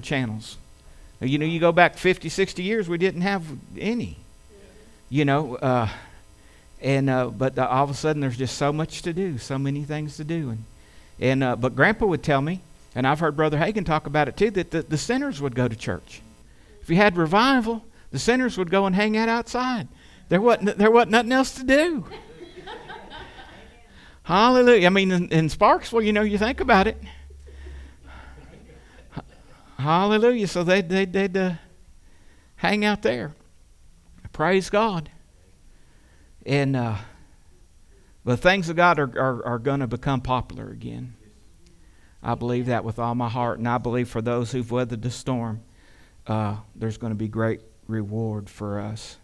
channels. You know, you go back 50, 60 years, we didn't have any. You know, uh, and uh, but uh, all of a sudden there's just so much to do, so many things to do, and and uh, but Grandpa would tell me, and I've heard Brother Hagin talk about it too, that the, the sinners would go to church. If you had revival, the sinners would go and hang out outside. There wasn't there wasn't nothing else to do. Hallelujah. I mean, in, in Sparksville, you know, you think about it. Hallelujah. So they'd, they'd, they'd uh, hang out there. Praise God. And uh, the things of God are, are, are going to become popular again. I believe that with all my heart. And I believe for those who've weathered the storm, uh, there's going to be great reward for us.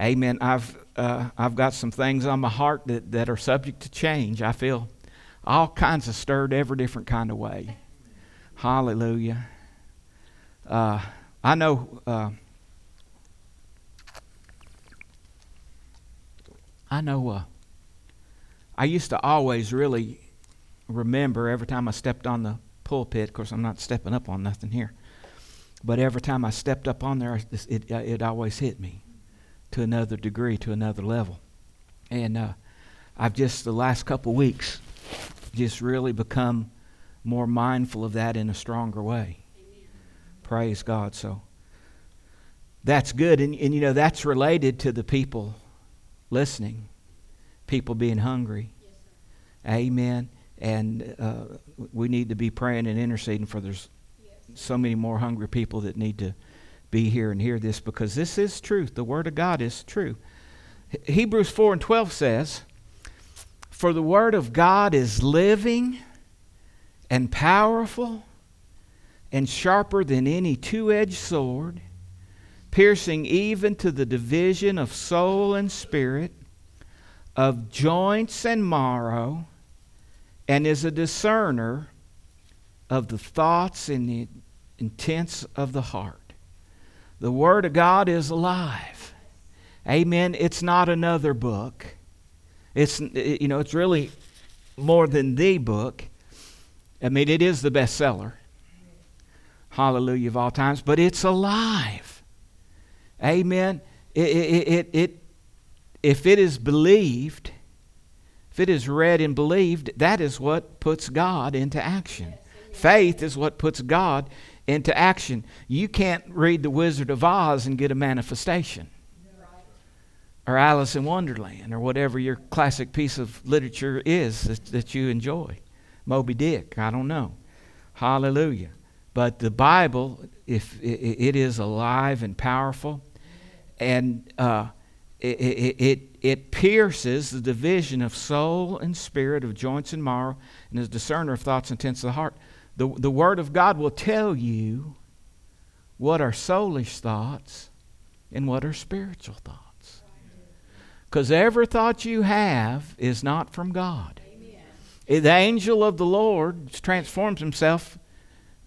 Amen. I've, uh, I've got some things on my heart that, that are subject to change. I feel all kinds of stirred every different kind of way. Hallelujah. Uh, I know. Uh, I know. Uh, I used to always really remember every time I stepped on the pulpit. Of course, I'm not stepping up on nothing here, but every time I stepped up on there, it it, it always hit me to another degree, to another level, and uh, I've just the last couple weeks just really become more mindful of that in a stronger way. Praise God. So that's good. And, and you know, that's related to the people listening, people being hungry. Yes, Amen. And uh, we need to be praying and interceding for there's yes. so many more hungry people that need to be here and hear this because this is truth. The Word of God is true. Hebrews 4 and 12 says, For the Word of God is living and powerful and sharper than any two edged sword, piercing even to the division of soul and spirit, of joints and marrow, and is a discerner of the thoughts and the intents of the heart. The Word of God is alive. Amen. It's not another book. It's you know, it's really more than the book. I mean, it is the bestseller hallelujah, of all times, but it's alive. Amen. It, it, it, it, if it is believed, if it is read and believed, that is what puts God into action. Faith is what puts God into action. You can't read The Wizard of Oz and get a manifestation. Or Alice in Wonderland, or whatever your classic piece of literature is that, that you enjoy. Moby Dick, I don't know. Hallelujah. But the Bible, if it is alive and powerful, and uh, it, it, it pierces the division of soul and spirit, of joints and marrow, and is discerner of thoughts and intents of the heart. The, the Word of God will tell you what are soulish thoughts and what are spiritual thoughts. Because every thought you have is not from God. Amen. The angel of the Lord transforms himself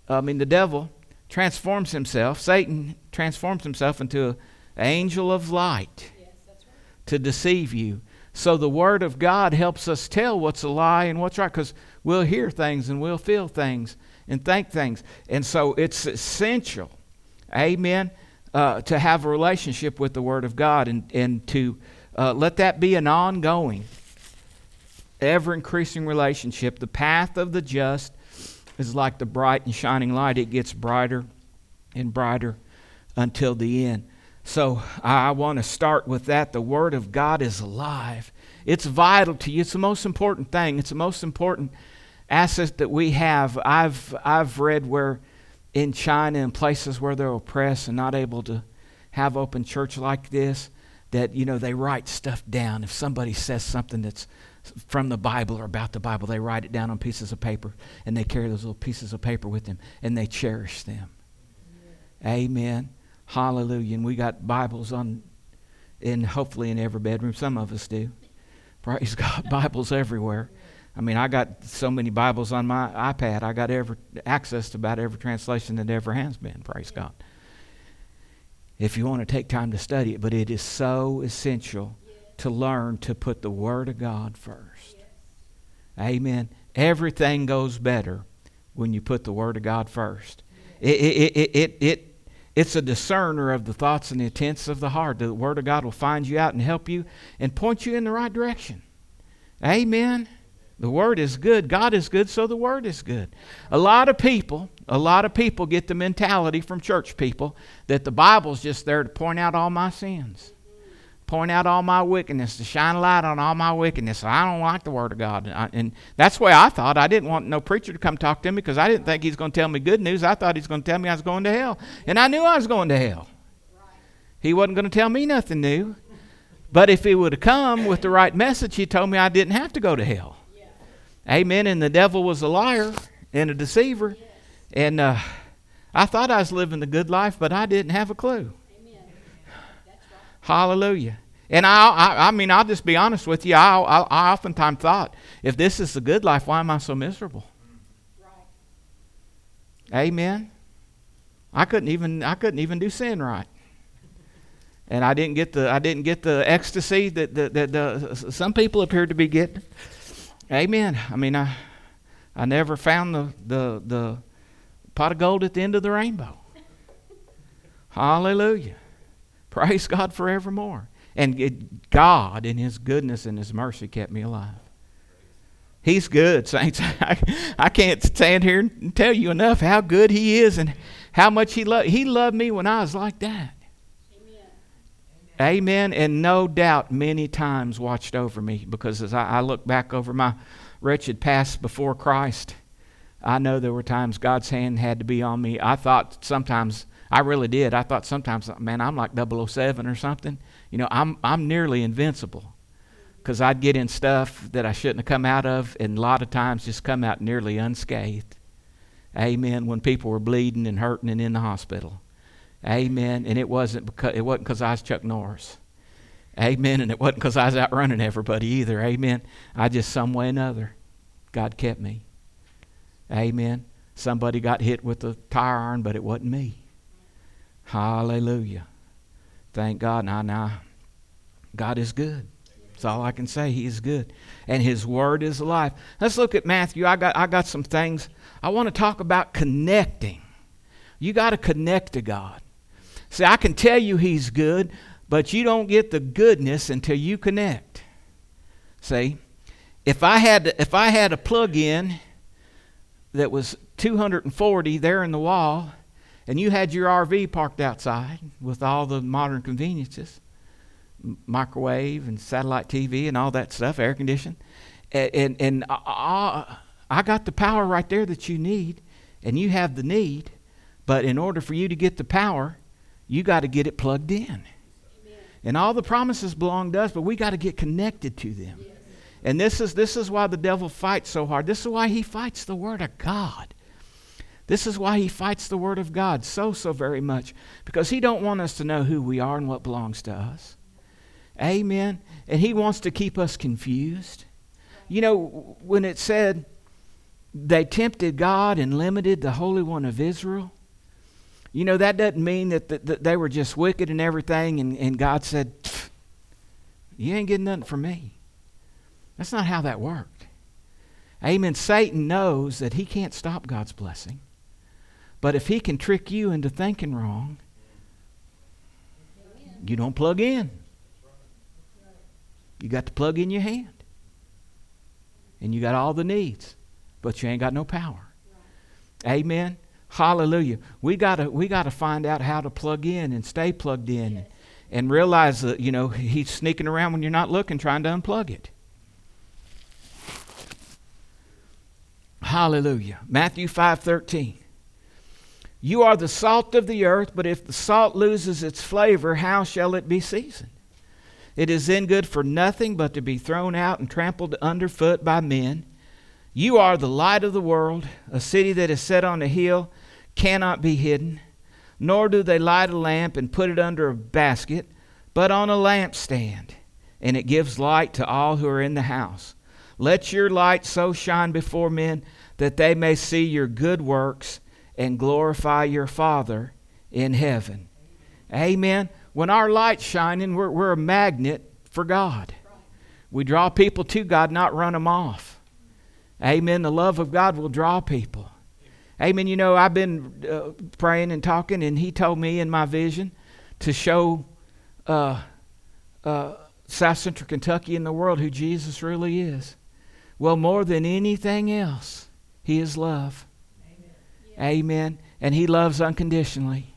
I mean, the devil transforms himself, Satan transforms himself into an angel of light yes, right. to deceive you. So the Word of God helps us tell what's a lie and what's right because we'll hear things and we'll feel things and think things. And so it's essential, amen, uh, to have a relationship with the Word of God and, and to uh, let that be an ongoing, ever increasing relationship. The path of the just is like the bright and shining light. It gets brighter and brighter until the end. So I want to start with that. The Word of God is alive. It's vital to you. It's the most important thing. It's the most important asset that we have. I've I've read where in China and places where they're oppressed and not able to have open church like this, that you know they write stuff down. If somebody says something that's from the Bible or about the Bible. They write it down on pieces of paper and they carry those little pieces of paper with them and they cherish them. Amen. Amen. Hallelujah. And we got Bibles on, in hopefully in every bedroom. Some of us do. Praise God. Bibles everywhere. I mean, I got so many Bibles on my iPad. I got every access to about every translation that ever has been. Praise God. If you want to take time to study it, but it is so essential to learn to put the Word of God first. Yes. Amen. Everything goes better when you put the Word of God first. Yes. It, it, it, it, it, it's a discerner of the thoughts and the intents of the heart. The Word of God will find you out and help you and point you in the right direction. Amen. The Word is good. God is good, so the Word is good. A lot of people, a lot of people get the mentality from church people that the Bible's just there to point out all my sins point out all my wickedness, to shine a light on all my wickedness. I don't like the Word of God. And, I, and that's the way I thought. I didn't want no preacher to come talk to me because I didn't think he's going to tell me good news. I thought he's going to tell me I was going to hell. And I knew I was going to hell. He wasn't going to tell me nothing new. But if he would have come with the right message, he told me I didn't have to go to hell. Amen. And the devil was a liar and a deceiver. And uh, I thought I was living the good life, but I didn't have a clue. Hallelujah. And I, I, I, mean, I'll just be honest with you. I, I, I oftentimes thought, if this is the good life, why am I so miserable? Right. Amen. I couldn't even, I couldn't even do sin right, and I didn't get the, I didn't get the ecstasy that, that, that, some people appeared to be getting. Amen. I mean, I, I never found the, the, the pot of gold at the end of the rainbow. Hallelujah. Praise God forevermore. And it, God, in His goodness and His mercy, kept me alive. He's good, saints. I, I can't stand here and tell you enough how good He is and how much He loved. He loved me when I was like that. Amen. And no doubt, many times watched over me because as I, I look back over my wretched past before Christ, I know there were times God's hand had to be on me. I thought sometimes I really did. I thought sometimes, man, I'm like 007 or something. You know, I'm, I'm nearly invincible because I'd get in stuff that I shouldn't have come out of, and a lot of times just come out nearly unscathed. Amen. When people were bleeding and hurting and in the hospital. Amen. And it wasn't because it wasn't because I was Chuck Norris. Amen. And it wasn't because I was outrunning everybody either. Amen. I just some way or another, God kept me. Amen. Somebody got hit with a tire iron, but it wasn't me. Hallelujah. Thank God. Now, now, God is good. That's all I can say. He is good. And His Word is alive. Let's look at Matthew. I got, I got some things. I want to talk about connecting. You got to connect to God. See, I can tell you He's good, but you don't get the goodness until you connect. See, if I had, if I had a plug in that was 240 there in the wall, and you had your RV parked outside with all the modern conveniences microwave and satellite TV and all that stuff, air conditioning. And, and, and I, I got the power right there that you need, and you have the need. But in order for you to get the power, you got to get it plugged in. Amen. And all the promises belong to us, but we got to get connected to them. Yes. And this is, this is why the devil fights so hard. This is why he fights the Word of God. This is why he fights the word of God so so very much because he don't want us to know who we are and what belongs to us. Amen. And he wants to keep us confused. You know, when it said they tempted God and limited the Holy One of Israel, you know, that doesn't mean that, that, that they were just wicked and everything, and, and God said, You ain't getting nothing from me. That's not how that worked. Amen. Satan knows that he can't stop God's blessing. But if he can trick you into thinking wrong, you don't plug in. You got to plug in your hand. And you got all the needs, but you ain't got no power. Amen. Hallelujah. We gotta we gotta find out how to plug in and stay plugged in yes. and realize that, you know, he's sneaking around when you're not looking, trying to unplug it. Hallelujah. Matthew five thirteen. You are the salt of the earth, but if the salt loses its flavor, how shall it be seasoned? It is then good for nothing but to be thrown out and trampled underfoot by men. You are the light of the world. A city that is set on a hill cannot be hidden. Nor do they light a lamp and put it under a basket, but on a lampstand, and it gives light to all who are in the house. Let your light so shine before men that they may see your good works and glorify your Father in heaven. Amen. When our light's shining, we're, we're a magnet for God. We draw people to God, not run them off. Amen. The love of God will draw people. Amen. You know, I've been uh, praying and talking, and He told me in my vision to show uh, uh, South Central Kentucky and the world who Jesus really is. Well, more than anything else, He is love. Amen. And He loves unconditionally.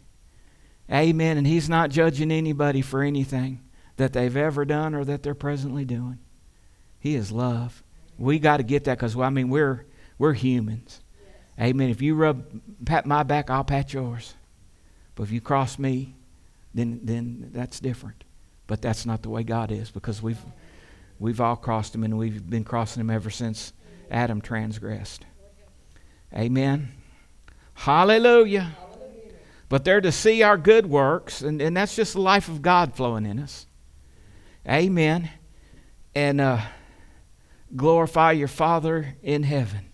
Amen. And He's not judging anybody for anything that they've ever done or that they're presently doing. He is love. We got to get that because, well, I mean, we're, we're humans. Yes. Amen. If you rub pat my back, I'll pat yours. But if you cross me, then, then that's different. But that's not the way God is because we've, we've all crossed Him and we've been crossing Him ever since Adam transgressed. Amen. Hallelujah. But they're to see our good works, and, and that's just the life of God flowing in us. Amen. And uh, glorify your Father in heaven.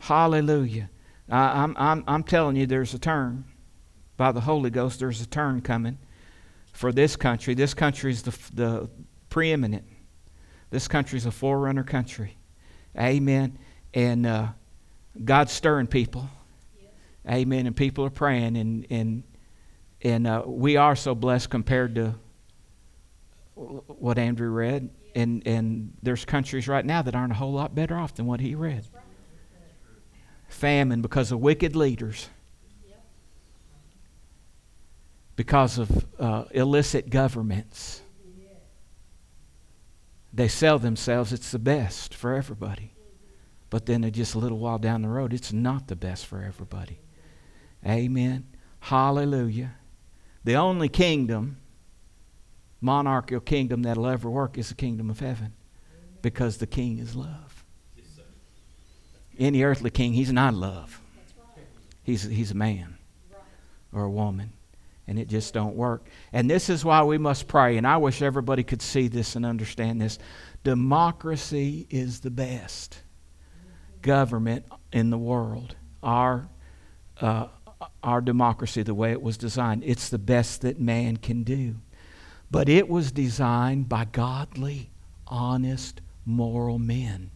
Hallelujah. I'm, I'm, I'm telling you, there's a turn. By the Holy Ghost, there's a turn coming for this country. This country is the, the preeminent. This country is a forerunner country. Amen. And uh, God's stirring people. Amen. And people are praying, and and and uh, we are so blessed compared to what Andrew read. And and there's countries right now that aren't a whole lot better off than what he read. Famine because of wicked leaders. Because of uh, illicit governments. They sell themselves, it's the best for everybody. But then just a little while down the road, it's not the best for everybody. Amen. Hallelujah. The only kingdom, monarchical kingdom that'll ever work is the kingdom of heaven because the king is love. Any earthly king, he's not love. He's, he's a man or a woman. And it just don't work. And this is why we must pray. And I wish everybody could see this and understand this. Democracy is the best government in the world. Our uh, our democracy the way it was designed. It's the best that man can do. But it was designed by godly, honest, moral men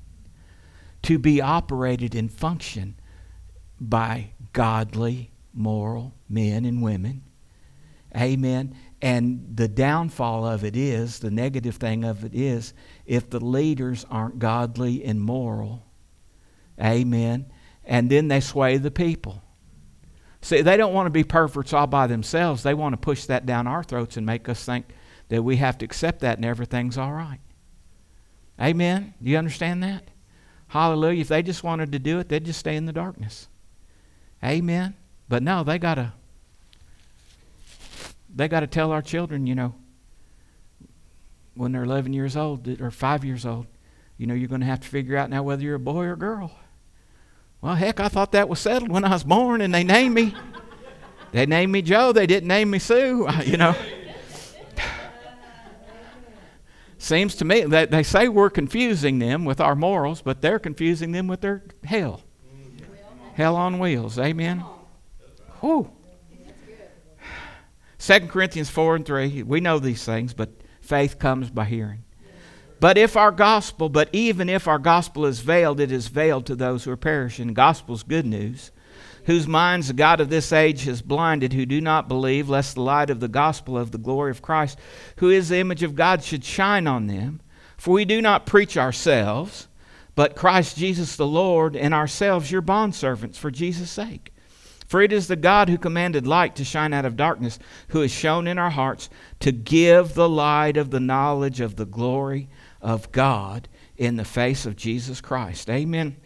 to be operated and function by godly, moral men and women. Amen. And the downfall of it is, the negative thing of it is, if the leaders aren't godly and moral, amen, and then they sway the people. See, they don't want to be perverts all by themselves. They want to push that down our throats and make us think that we have to accept that and everything's all right. Amen? Do you understand that? Hallelujah. If they just wanted to do it, they'd just stay in the darkness. Amen. But no, they gotta they gotta tell our children, you know, when they're eleven years old or five years old, you know, you're gonna have to figure out now whether you're a boy or a girl. Well, heck, I thought that was settled when I was born and they named me. they named me Joe, they didn't name me Sue, uh, you know. Seems to me that they say we're confusing them with our morals, but they're confusing them with their hell. Hell on wheels. Amen. Whew. 2 Corinthians 4 and 3, we know these things, but faith comes by hearing. But if our gospel, but even if our gospel is veiled, it is veiled to those who are perishing. Gospel's good news, whose minds the God of this age has blinded, who do not believe, lest the light of the gospel of the glory of Christ, who is the image of God, should shine on them. For we do not preach ourselves, but Christ Jesus the Lord, and ourselves your bondservants for Jesus' sake. For it is the God who commanded light to shine out of darkness, who has shown in our hearts to give the light of the knowledge of the glory of God in the face of Jesus Christ. Amen.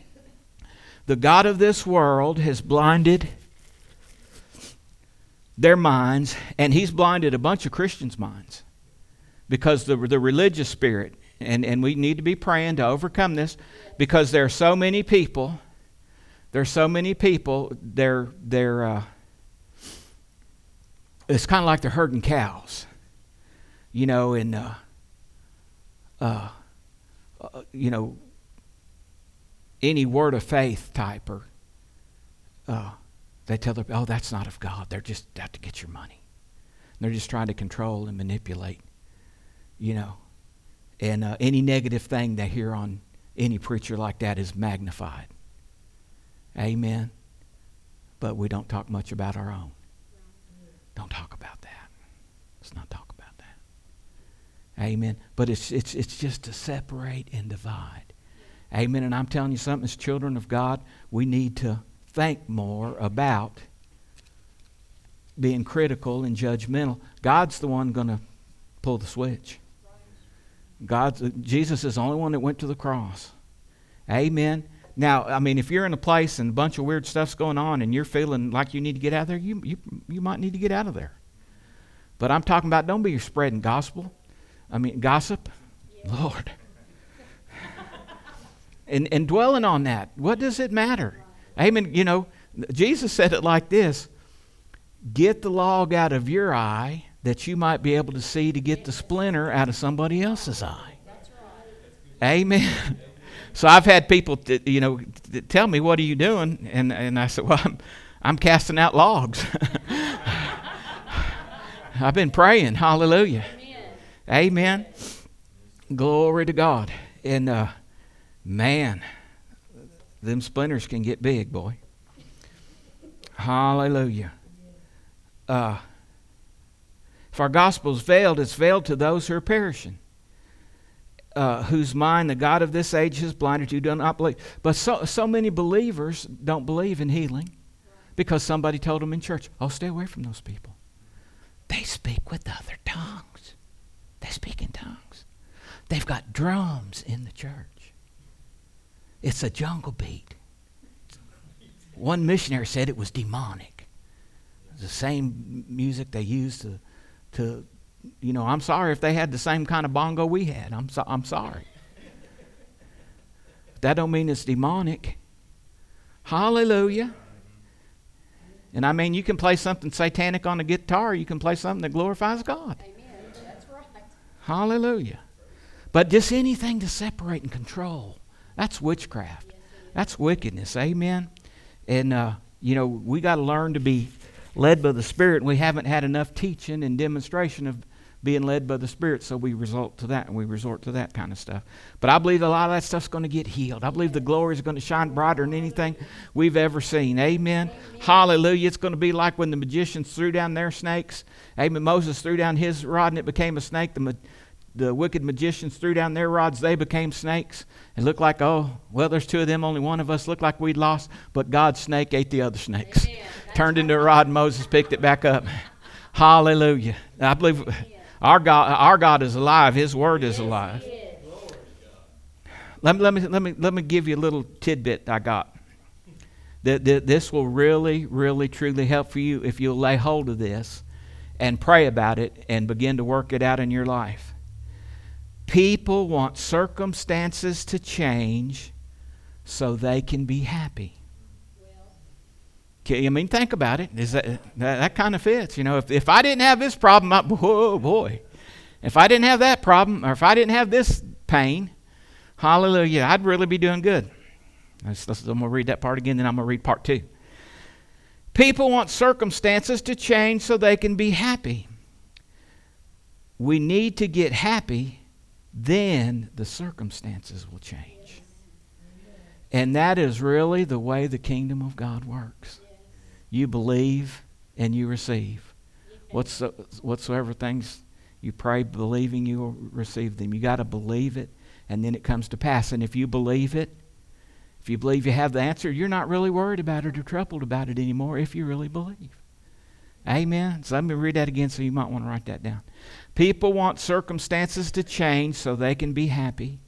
The God of this world has blinded their minds, and He's blinded a bunch of Christians' minds because the, the religious spirit, and, and we need to be praying to overcome this because there are so many people. There are so many people, they're, they're, uh, it's kind of like they're herding cows, you know, and uh, uh, you know, any word of faith type or uh, they tell their, oh, that's not of God. They're just out to get your money. And they're just trying to control and manipulate, you know. And uh, any negative thing they hear on any preacher like that is magnified. Amen. but we don't talk much about our own. Don't talk about that. Let's not talk. Amen. But it's it's it's just to separate and divide. Amen. And I'm telling you something, as children of God, we need to think more about being critical and judgmental. God's the one going to pull the switch. God's, Jesus is the only one that went to the cross. Amen. Now, I mean, if you're in a place and a bunch of weird stuff's going on and you're feeling like you need to get out of there, you, you, you might need to get out of there. But I'm talking about don't be spreading gospel. I mean, gossip. Yeah. Lord. and, and dwelling on that. What does it matter? Amen. You know, Jesus said it like this Get the log out of your eye that you might be able to see to get the splinter out of somebody else's eye. Amen. So I've had people, t- you know, t- tell me, "What are you doing?" And and I said, "Well, I'm, I'm casting out logs. I've been praying. Hallelujah. Amen. Glory to God. And uh, man, them splinters can get big, boy. Hallelujah. Uh, if our gospel's veiled, it's veiled to those who are perishing uh, whose mind the God of this age has blinded you do not believe. But so, so many believers don't believe in healing because somebody told them in church, oh, stay away from those people. They speak with other tongues. They speak in tongues. They've got drums in the church. It's a jungle beat. One missionary said it was demonic. the same music they used to, to you know, I'm sorry if they had the same kind of bongo we had. I'm, so, I'm sorry. that don't mean it's demonic. Hallelujah. And I mean, you can play something satanic on a guitar. You can play something that glorifies God. Amen. Hallelujah. But just anything to separate and control. That's witchcraft. That's wickedness. Amen. And, uh, you know, we got to learn to be led by the Spirit, and we haven't had enough teaching and demonstration of being led by the Spirit, so we resort to that and we resort to that kind of stuff. But I believe a lot of that stuff's going to get healed. I believe the glory is going to shine brighter than anything we've ever seen. Amen. Amen. Hallelujah. It's going to be like when the magicians threw down their snakes. Amen. Moses threw down his rod and it became a snake. The, the wicked magicians threw down their rods, they became snakes. It looked like, oh, well, there's two of them, only one of us. Looked like we'd lost, but God's snake ate the other snakes. Turned into a rod, and Moses picked it back up. Hallelujah. I believe our God, our God is alive. His word is alive. Let me, let, me, let, me, let me give you a little tidbit I got. That, that this will really, really, truly help for you if you'll lay hold of this and pray about it and begin to work it out in your life. People want circumstances to change so they can be happy. Okay, I mean, think about it. Is that, that, that kind of fits? You know, if, if I didn't have this problem, I, oh boy. If I didn't have that problem, or if I didn't have this pain, hallelujah, I'd really be doing good. Let's, let's, I'm going to read that part again, then I'm going to read part two. People want circumstances to change so they can be happy. We need to get happy, then the circumstances will change. And that is really the way the kingdom of God works. You believe and you receive. What's, whatsoever things you pray believing you will receive them. You got to believe it, and then it comes to pass. And if you believe it, if you believe you have the answer, you're not really worried about it or troubled about it anymore if you really believe. Amen. So let me read that again so you might want to write that down. People want circumstances to change so they can be happy.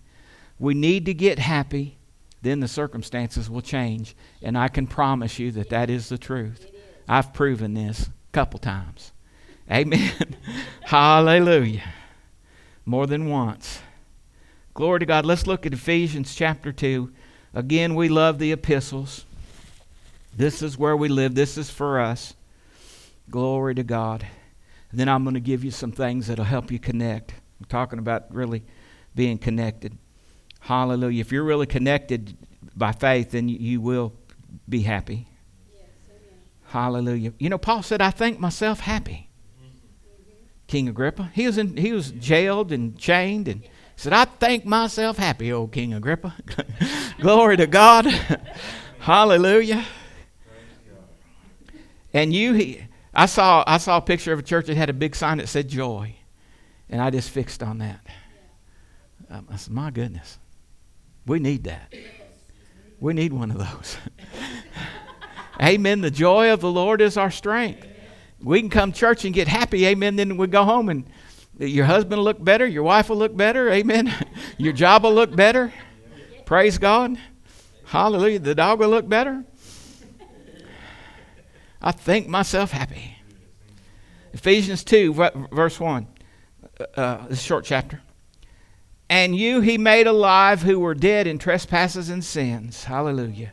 We need to get happy then the circumstances will change. And I can promise you that that is the truth. I've proven this a couple times. Amen. Hallelujah. More than once. Glory to God. Let's look at Ephesians chapter 2. Again, we love the epistles. This is where we live. This is for us. Glory to God. And then I'm going to give you some things that'll help you connect. I'm talking about really being connected. Hallelujah. If you're really connected by faith, then you will be happy. Yes, Hallelujah. You know, Paul said, I think myself happy. Mm-hmm. King Agrippa. He was, in, he was jailed and chained and said, I think myself happy, old King Agrippa. Glory to God. Hallelujah. And you, he, I saw, I saw a picture of a church that had a big sign that said joy. And I just fixed on that. Um, I said, my goodness, we need that. We need one of those. amen. The joy of the Lord is our strength. We can come church and get happy, amen. Then we go home and your husband will look better, your wife will look better, amen. your job will look better. Praise God. Hallelujah. The dog will look better. I think myself happy. Ephesians 2, verse 1. Uh, uh, this short chapter. And you he made alive who were dead in trespasses and sins. Hallelujah.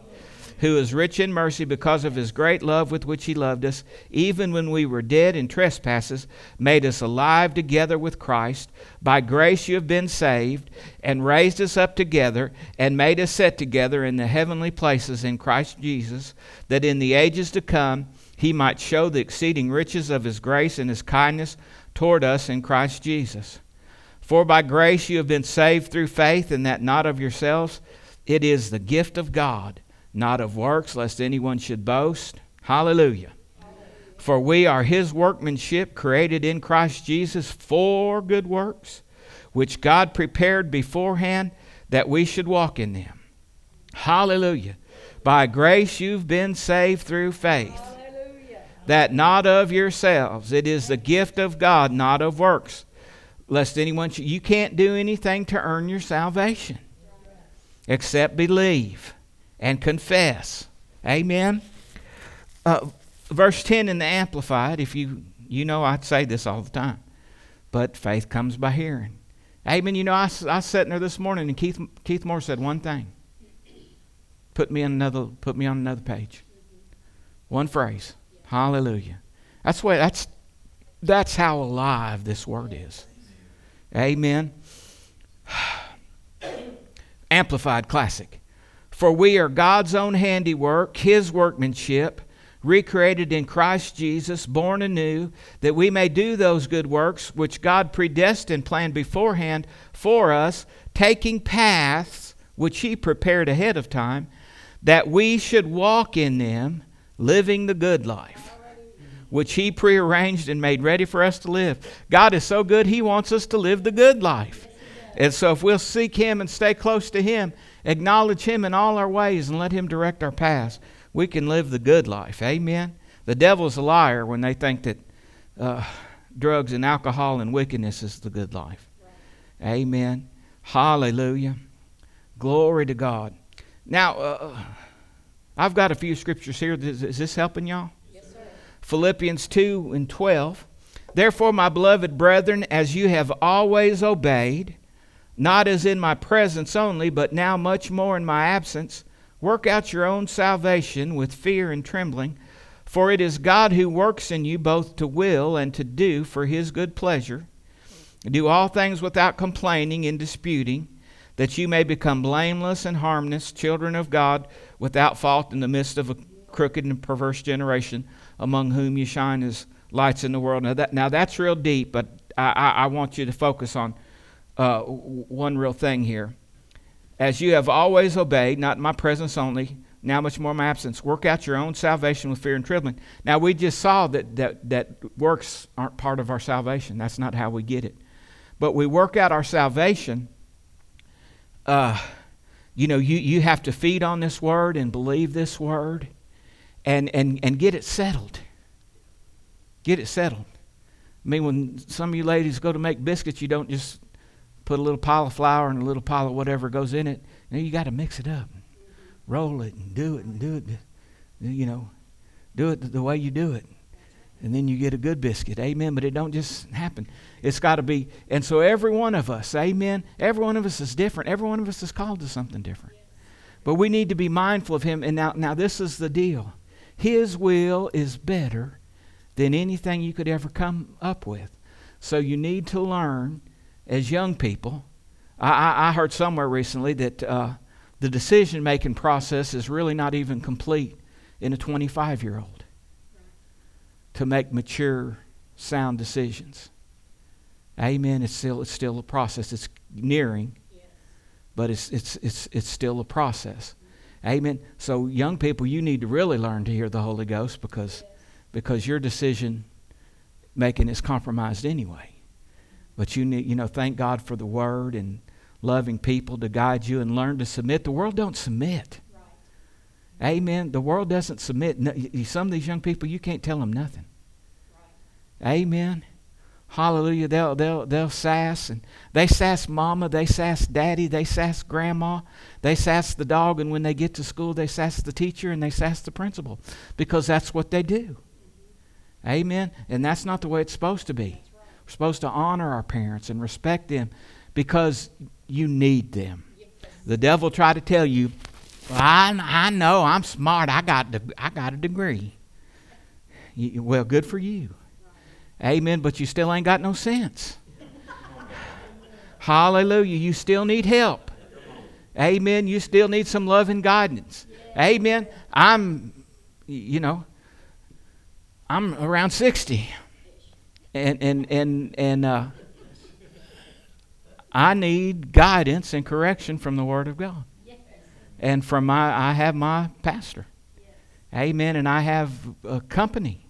who is rich in mercy because of his great love with which he loved us, even when we were dead in trespasses, made us alive together with Christ. By grace you have been saved, and raised us up together, and made us sit together in the heavenly places in Christ Jesus, that in the ages to come he might show the exceeding riches of his grace and his kindness toward us in Christ Jesus. For by grace you have been saved through faith, and that not of yourselves. It is the gift of God not of works, lest anyone should boast. Hallelujah. For we are his workmanship, created in Christ Jesus for good works, which God prepared beforehand that we should walk in them. Hallelujah. By grace you've been saved through faith. Hallelujah. That not of yourselves. It is the gift of God, not of works. Lest anyone should. You can't do anything to earn your salvation except believe and confess. Amen. Uh, verse 10 in the Amplified, if you, you know, I say this all the time, but faith comes by hearing. Amen. You know, I, I was sitting there this morning and Keith, Keith Moore said one thing. Put me on another, put me on another page. One phrase. Hallelujah. That's what that's that's how alive this word is. Amen. Amplified classic. For we are God's own handiwork, His workmanship, recreated in Christ Jesus, born anew, that we may do those good works which God predestined, planned beforehand for us, taking paths which He prepared ahead of time, that we should walk in them, living the good life, which He prearranged and made ready for us to live. God is so good, He wants us to live the good life. And so if we'll seek Him and stay close to Him, acknowledge Him in all our ways and let Him direct our paths, we can live the good life. Amen. The devil's a liar when they think that uh, drugs and alcohol and wickedness is the good life. Right. Amen. Hallelujah. Glory to God. Now, uh, I've got a few scriptures here. Is, is this helping y'all? Yes, sir. Philippians 2 and 12. Therefore, my beloved brethren, as you have always obeyed, not as in my presence only, but now much more in my absence. Work out your own salvation with fear and trembling, for it is God who works in you both to will and to do for his good pleasure. Do all things without complaining and disputing, that you may become blameless and harmless, children of God, without fault in the midst of a crooked and perverse generation, among whom you shine as lights in the world. Now, that, now that's real deep, but I, I, I want you to focus on uh, one real thing here. As you have always obeyed, not my presence only, now much more my absence, work out your own salvation with fear and trembling. Now, we just saw that, that, that works aren't part of our salvation. That's not how we get it. But we work out our salvation. Uh, you know, you, you have to feed on this word and believe this word and, and, and get it settled. Get it settled. I mean, when some of you ladies go to make biscuits, you don't just put a little pile of flour and a little pile of whatever goes in it. Now you got to mix it up, roll it, and do it, and do it. You know, do it the way you do it, and then you get a good biscuit. Amen. But it don't just happen. It's got to be. And so every one of us, Amen. Every one of us is different. Every one of us is called to something different. But we need to be mindful of Him. And now, now this is the deal. His will is better than anything you could ever come up with. So you need to learn as young people. I, I, heard somewhere recently that uh, the decision making process is really not even complete in a 25 year old to make mature, sound decisions. Amen. It's still, it's still a process. It's nearing, but it's, it's, it's, it's still a process. Amen. So, young people, you need to really learn to hear the Holy Ghost because, because your decision making is compromised anyway. But you need, you know, thank God for the Word and loving people to guide you and learn to submit. The world don't submit. Right. Amen. The world doesn't submit. some of these young people, you can't tell them nothing. Right. Amen. Hallelujah. They'll, they'll, they'll sass. And they sass mama. They sass daddy. They sass grandma. They sass the dog. And when they get to school, they sass the teacher and they sass the principal because that's what they do. Mm-hmm. Amen. And that's not the way it's supposed to be. We're supposed to honor our parents and respect them because you need them. The devil tried to tell you, well, I, I know I'm smart. I got, the, I got a degree. You, well, good for you. Amen. But you still ain't got no sense. Hallelujah. You still need help. Amen. You still need some love and guidance. Amen. I'm, you know, I'm around 60. And, and, and, and uh, I need guidance and correction from the Word of God. And from my, I have my pastor. Amen. And I have a company.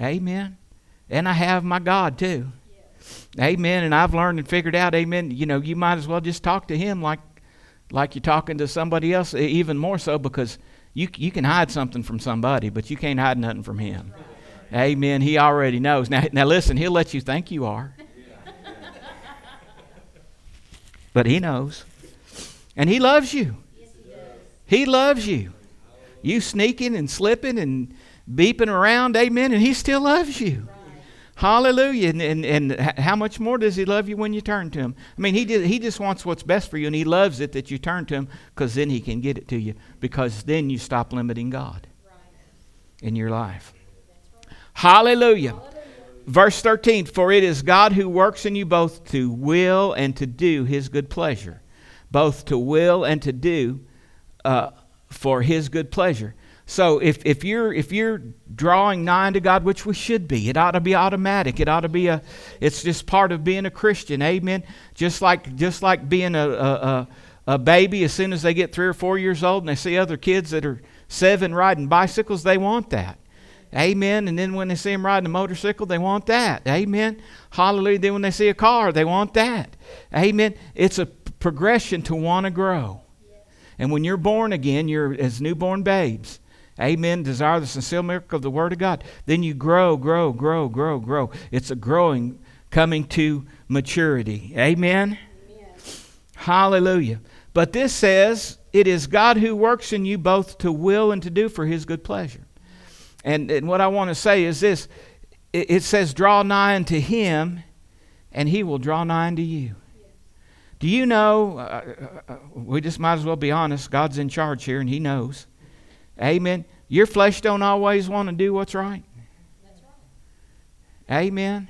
Amen. And I have my God too. Amen. And I've learned and figured out, amen, you know, you might as well just talk to him like like you're talking to somebody else, even more so because you, you can hide something from somebody, but you can't hide nothing from him. Amen. He already knows. Now, now listen, he'll let you think you are. but he knows. And he loves you. he, loves you. You sneaking and slipping and beeping around, amen, and he still loves you. Hallelujah. And, and, and how much more does he love you when you turn to him? I mean, he, did, he just wants what's best for you, and he loves it that you turn to him because then he can get it to you because then you stop limiting God in your life. Hallelujah. Verse 13 For it is God who works in you both to will and to do his good pleasure. Both to will and to do uh, for his good pleasure. So if, if you're if you're drawing nigh to God, which we should be, it ought to be automatic. It ought to be a it's just part of being a Christian. Amen. Just like just like being a, a, a baby, as soon as they get three or four years old and they see other kids that are seven riding bicycles, they want that. Amen. And then when they see them riding a motorcycle, they want that. Amen. Hallelujah. Then when they see a car, they want that. Amen. It's a progression to want to grow. And when you're born again, you're as newborn babes. Amen. Desire the sincere milk of the Word of God. Then you grow, grow, grow, grow, grow. It's a growing, coming to maturity. Amen. Amen. Hallelujah. But this says, it is God who works in you both to will and to do for his good pleasure. And, and what I want to say is this it, it says, draw nigh unto him, and he will draw nigh unto you. Do you know? Uh, uh, uh, we just might as well be honest. God's in charge here, and He knows. Amen. Your flesh don't always want to do what's right. That's right. Amen.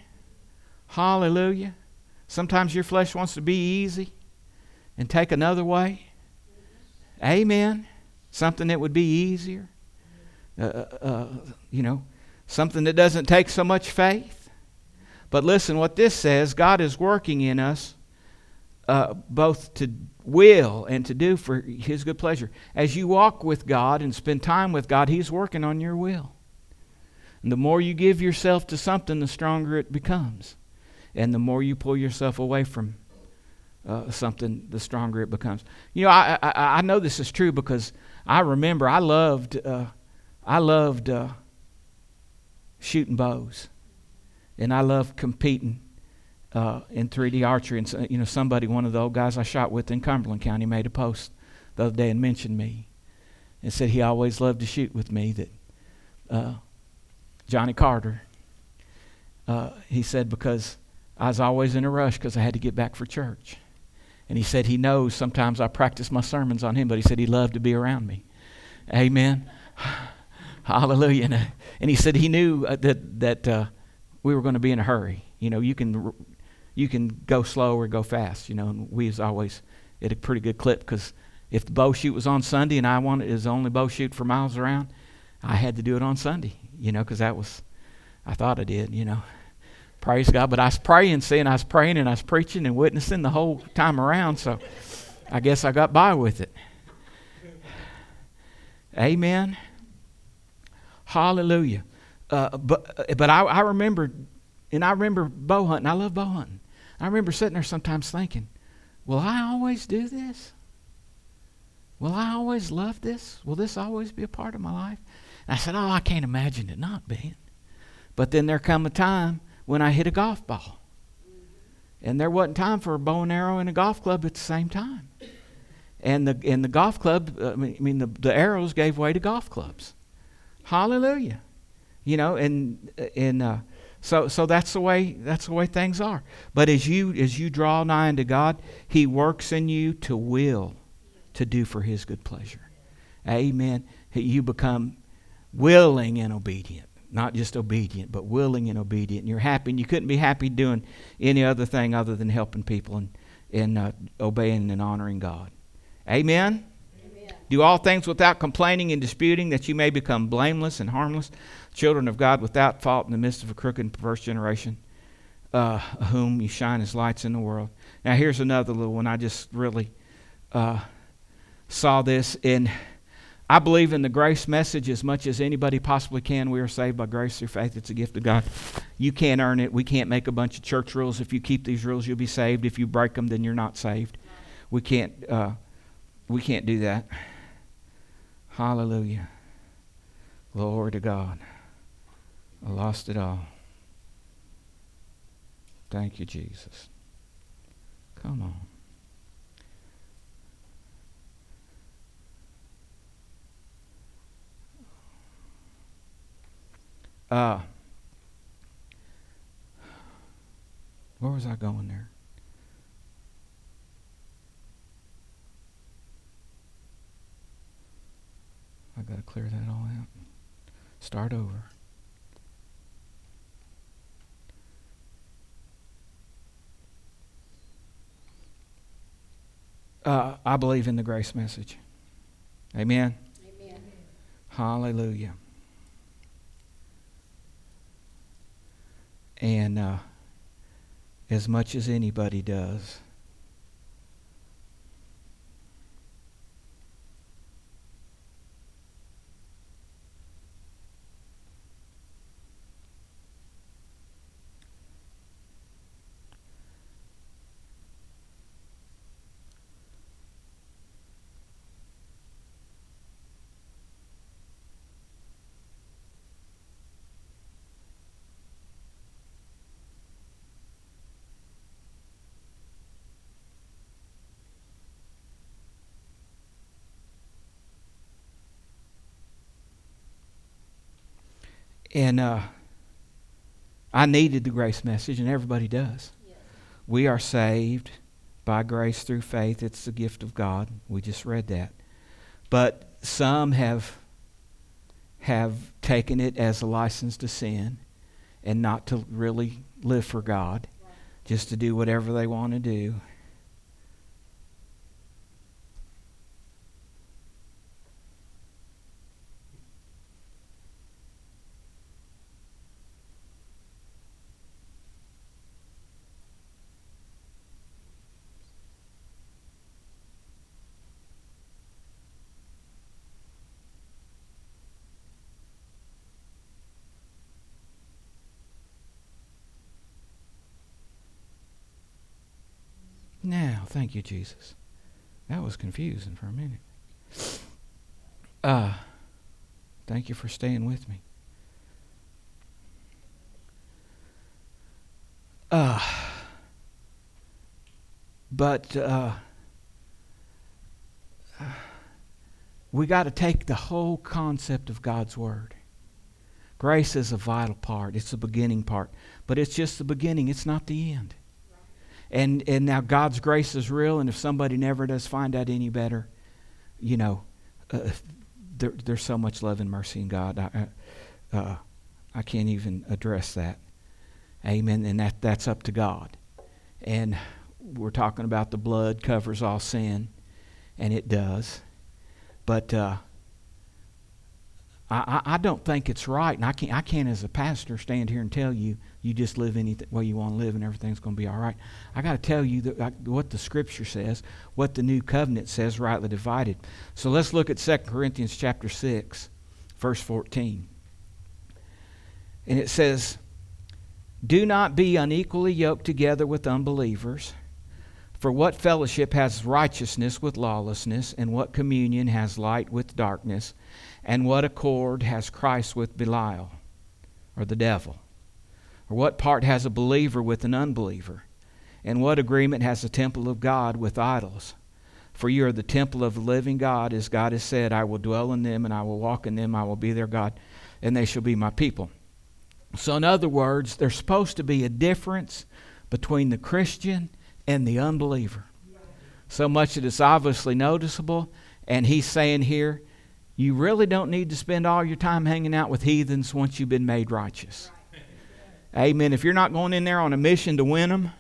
Hallelujah. Sometimes your flesh wants to be easy and take another way. Amen. Something that would be easier. Uh, uh, uh, you know, something that doesn't take so much faith. But listen, what this says God is working in us uh, both to will and to do for His good pleasure. As you walk with God and spend time with God, He's working on your will. And the more you give yourself to something, the stronger it becomes. And the more you pull yourself away from uh, something, the stronger it becomes. You know, I, I, I know this is true because I remember I loved uh, I loved uh, shooting bows, and I loved competing uh, in 3D archery. And you know, somebody, one of the old guys I shot with in Cumberland County, made a post the other day and mentioned me, and said he always loved to shoot with me. That uh, Johnny Carter. Uh, he said because I was always in a rush because I had to get back for church. And he said he knows sometimes I practice my sermons on him, but he said he loved to be around me. Amen. Hallelujah. And, uh, and he said he knew uh, that, that uh, we were going to be in a hurry. You know, you can, you can go slow or go fast, you know, and we was always at a pretty good clip because If the bow shoot was on Sunday and I wanted the only bow shoot for miles around, I had to do it on Sunday, you know, because that was, I thought I did, you know. Praise God. But I was praying, seeing I was praying and I was preaching and witnessing the whole time around, so I guess I got by with it. Amen. Hallelujah. Uh, but uh, but I, I remember, and I remember bow hunting. I love bow hunting. I remember sitting there sometimes thinking, will I always do this? Will I always love this? Will this always be a part of my life? And I said, oh, I can't imagine it not being. But then there come a time when I hit a golf ball. And there wasn't time for a bow and arrow and a golf club at the same time. And the, and the golf club, uh, I mean, the, the arrows gave way to golf clubs. Hallelujah. You know, and, and, uh, so, so that's the way that's the way things are. But as you as you draw nigh unto God, He works in you to will to do for His good pleasure. Amen. You become willing and obedient, not just obedient, but willing and obedient. And you're happy, and you couldn't be happy doing any other thing other than helping people and and uh, obeying and honoring God. Amen. Do all things without complaining and disputing, that you may become blameless and harmless, children of God without fault in the midst of a crooked and perverse generation, uh, whom you shine as lights in the world. Now, here's another little one. I just really uh, saw this and I believe in the grace message as much as anybody possibly can. We are saved by grace through faith. It's a gift of God. You can't earn it. We can't make a bunch of church rules. If you keep these rules, you'll be saved. If you break them, then you're not saved. We can't. Uh, we can't do that. Hallelujah. Glory to God. I lost it all. Thank you, Jesus. Come on. Uh, where was I going there? I got to clear that all out. Start over. Uh, I believe in the grace message. Amen. Amen. Hallelujah. And uh, as much as anybody does, And uh, I needed the grace message, and everybody does. Yes. We are saved by grace through faith. It's the gift of God. We just read that. But some have have taken it as a license to sin and not to really live for God, right. just to do whatever they want to do. Now, thank you, Jesus. That was confusing for a minute. Uh, thank you for staying with me. Uh, but uh, we got to take the whole concept of God's Word. Grace is a vital part, it's the beginning part. But it's just the beginning, it's not the end and and now God's grace is real, and if somebody never does find out any better, you know, uh, there, there's so much love and mercy in God. I, uh, I can't even address that. Amen. And that that's up to God. And we're talking about the blood covers all sin, and it does. But uh, I, I don't think it's right, and I can't, I can't, as a pastor, stand here and tell you you just live any way you want to live and everything's going to be all right. I got to tell you that, what the Scripture says, what the New Covenant says, rightly divided. So let's look at 2 Corinthians chapter 6, verse 14. And it says, Do not be unequally yoked together with unbelievers. For what fellowship has righteousness with lawlessness, and what communion has light with darkness? And what accord has Christ with Belial, or the devil? Or what part has a believer with an unbeliever? And what agreement has the temple of God with idols? For you are the temple of the living God, as God has said, I will dwell in them, and I will walk in them, I will be their God, and they shall be my people. So, in other words, there's supposed to be a difference between the Christian and the unbeliever. So much that it's obviously noticeable. And he's saying here, you really don't need to spend all your time hanging out with heathens once you've been made righteous. Amen. If you're not going in there on a mission to win them,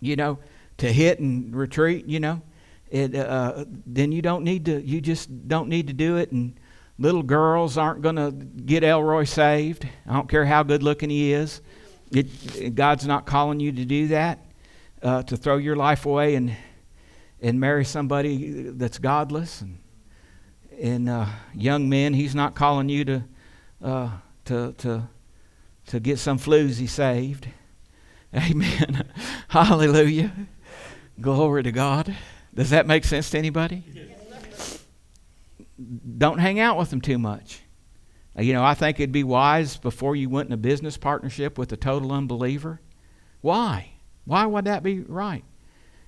you know, to hit and retreat, you know, it, uh, then you don't need to. You just don't need to do it. And little girls aren't going to get Elroy saved. I don't care how good looking he is. It, God's not calling you to do that. Uh, to throw your life away and and marry somebody that's godless and in uh, young men. He's not calling you to, uh, to, to, to get some floozy saved. Amen. Hallelujah. Glory to God. Does that make sense to anybody? Don't hang out with them too much. Uh, you know, I think it'd be wise before you went in a business partnership with a total unbeliever. Why? Why would that be right?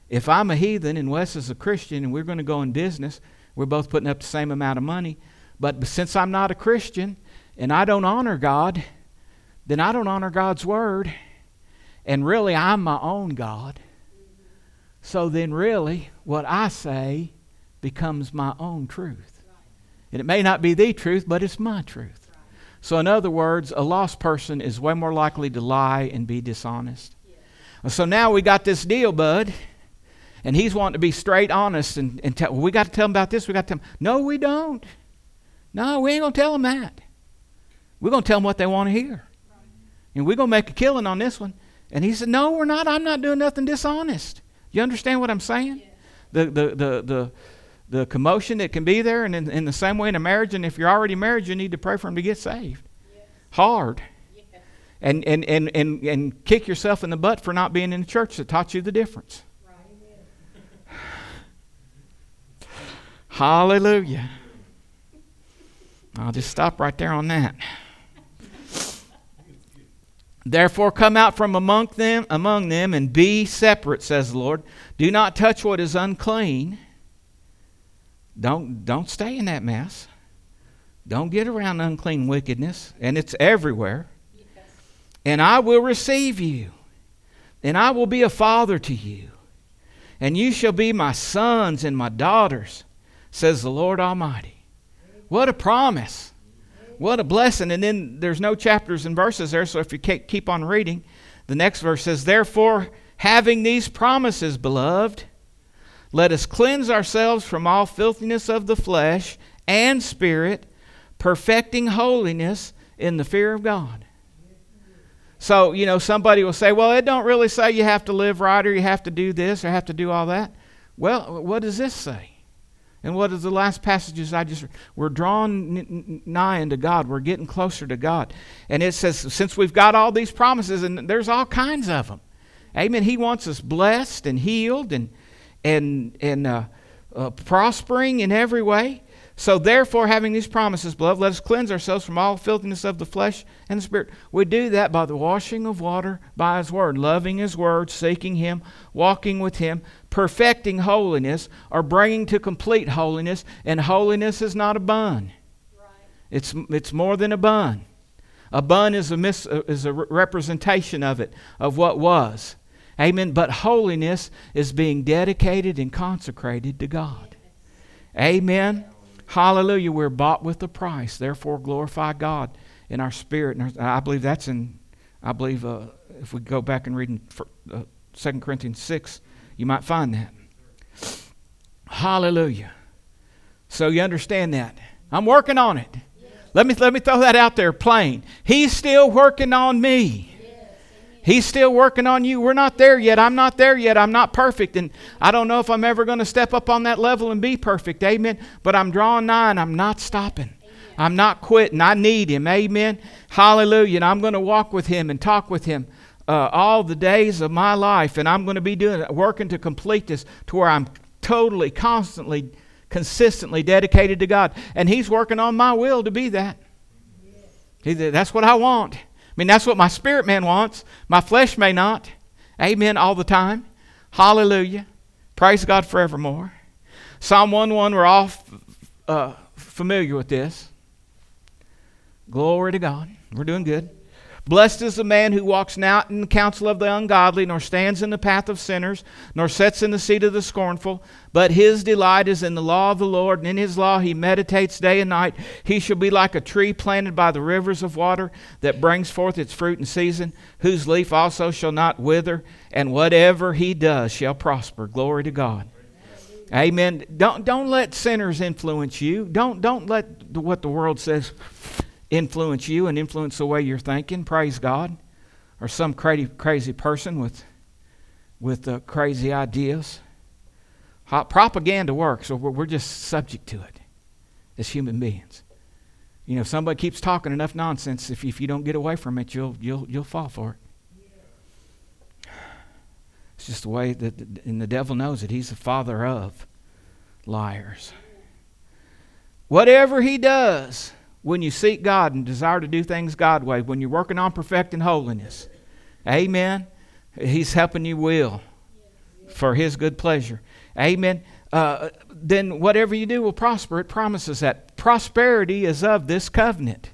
If I'm a heathen and Wes is a Christian and we're going to go in business, we're both putting up the same amount of money. But since I'm not a Christian and I don't honor God, then I don't honor God's word. And really, I'm my own God. So then, really, what I say becomes my own truth. And it may not be the truth, but it's my truth. So, in other words, a lost person is way more likely to lie and be dishonest. So now we got this deal, bud and he's wanting to be straight honest and, and tell, well, we got to tell him about this, we got to tell him. No, we don't. No, we ain't going to tell him that. We're going to tell them what they want to hear. And we're going to make a killing on this one. And he said, No, we're not. I'm not doing nothing dishonest. You understand what I'm saying? The, the, the, the, the commotion that can be there, and in, in, the same way in a marriage, and if you're already married, you need to pray for him to get saved. Hard. And, and, and, and, and kick yourself in the butt for not being in the church that taught you the difference. Hallelujah. I'll just stop right there on that. Therefore come out from among them among them and be separate, says the Lord. Do not touch what is unclean. Don't don't stay in that mess. Don't get around unclean wickedness, and it's everywhere. Yes. And I will receive you, and I will be a father to you, and you shall be my sons and my daughters says the Lord Almighty. What a promise. What a blessing. And then there's no chapters and verses there, so if you keep on reading, the next verse says, Therefore, having these promises, beloved, let us cleanse ourselves from all filthiness of the flesh and spirit, perfecting holiness in the fear of God. So, you know, somebody will say, well, it don't really say you have to live right or you have to do this or have to do all that. Well, what does this say? And what is the last passages I just we're drawn nigh unto God. We're getting closer to God. And it says since we've got all these promises and there's all kinds of them. Amen. He wants us blessed and healed and and and uh, uh, prospering in every way. So, therefore, having these promises, beloved, let us cleanse ourselves from all filthiness of the flesh and the spirit. We do that by the washing of water by His Word, loving His Word, seeking Him, walking with Him, perfecting holiness, or bringing to complete holiness. And holiness is not a bun, right. it's, it's more than a bun. A bun is a, mis, uh, is a representation of it, of what was. Amen. But holiness is being dedicated and consecrated to God. Amen. Hallelujah. We're bought with a price. Therefore, glorify God in our spirit. And I believe that's in, I believe uh, if we go back and read in uh, 2 Corinthians 6, you might find that. Hallelujah. So you understand that. I'm working on it. Let me, let me throw that out there plain. He's still working on me. He's still working on you. We're not there yet. I'm not there yet. I'm not perfect. And I don't know if I'm ever going to step up on that level and be perfect. Amen. But I'm drawing nigh and I'm not stopping. I'm not quitting. I need Him. Amen. Hallelujah. And I'm going to walk with Him and talk with Him uh, all the days of my life. And I'm going to be doing working to complete this to where I'm totally, constantly, consistently dedicated to God. And He's working on my will to be that. He, that's what I want. I mean, that's what my spirit man wants. My flesh may not. Amen. All the time. Hallelujah. Praise God forevermore. Psalm 1 1, we're all uh, familiar with this. Glory to God. We're doing good. Blessed is the man who walks not in the counsel of the ungodly, nor stands in the path of sinners, nor sits in the seat of the scornful. But his delight is in the law of the Lord, and in his law he meditates day and night. He shall be like a tree planted by the rivers of water that brings forth its fruit in season, whose leaf also shall not wither, and whatever he does shall prosper. Glory to God. Amen. Don't, don't let sinners influence you. Don't, don't let what the world says influence you and influence the way you're thinking. Praise God. Or some crazy, crazy person with, with uh, crazy ideas. Hot propaganda works, so we're, just subject to it as human beings. You know, if somebody keeps talking enough nonsense, if, if you don't get away from it, you'll, you'll, you'll fall for it. It's just the way that, and the devil knows it. He's the father of liars. Whatever he does, when you seek God and desire to do things God way, when you're working on perfecting holiness. Amen. He's helping you will for His good pleasure. Amen. Uh, then whatever you do will prosper. It promises that. Prosperity is of this covenant.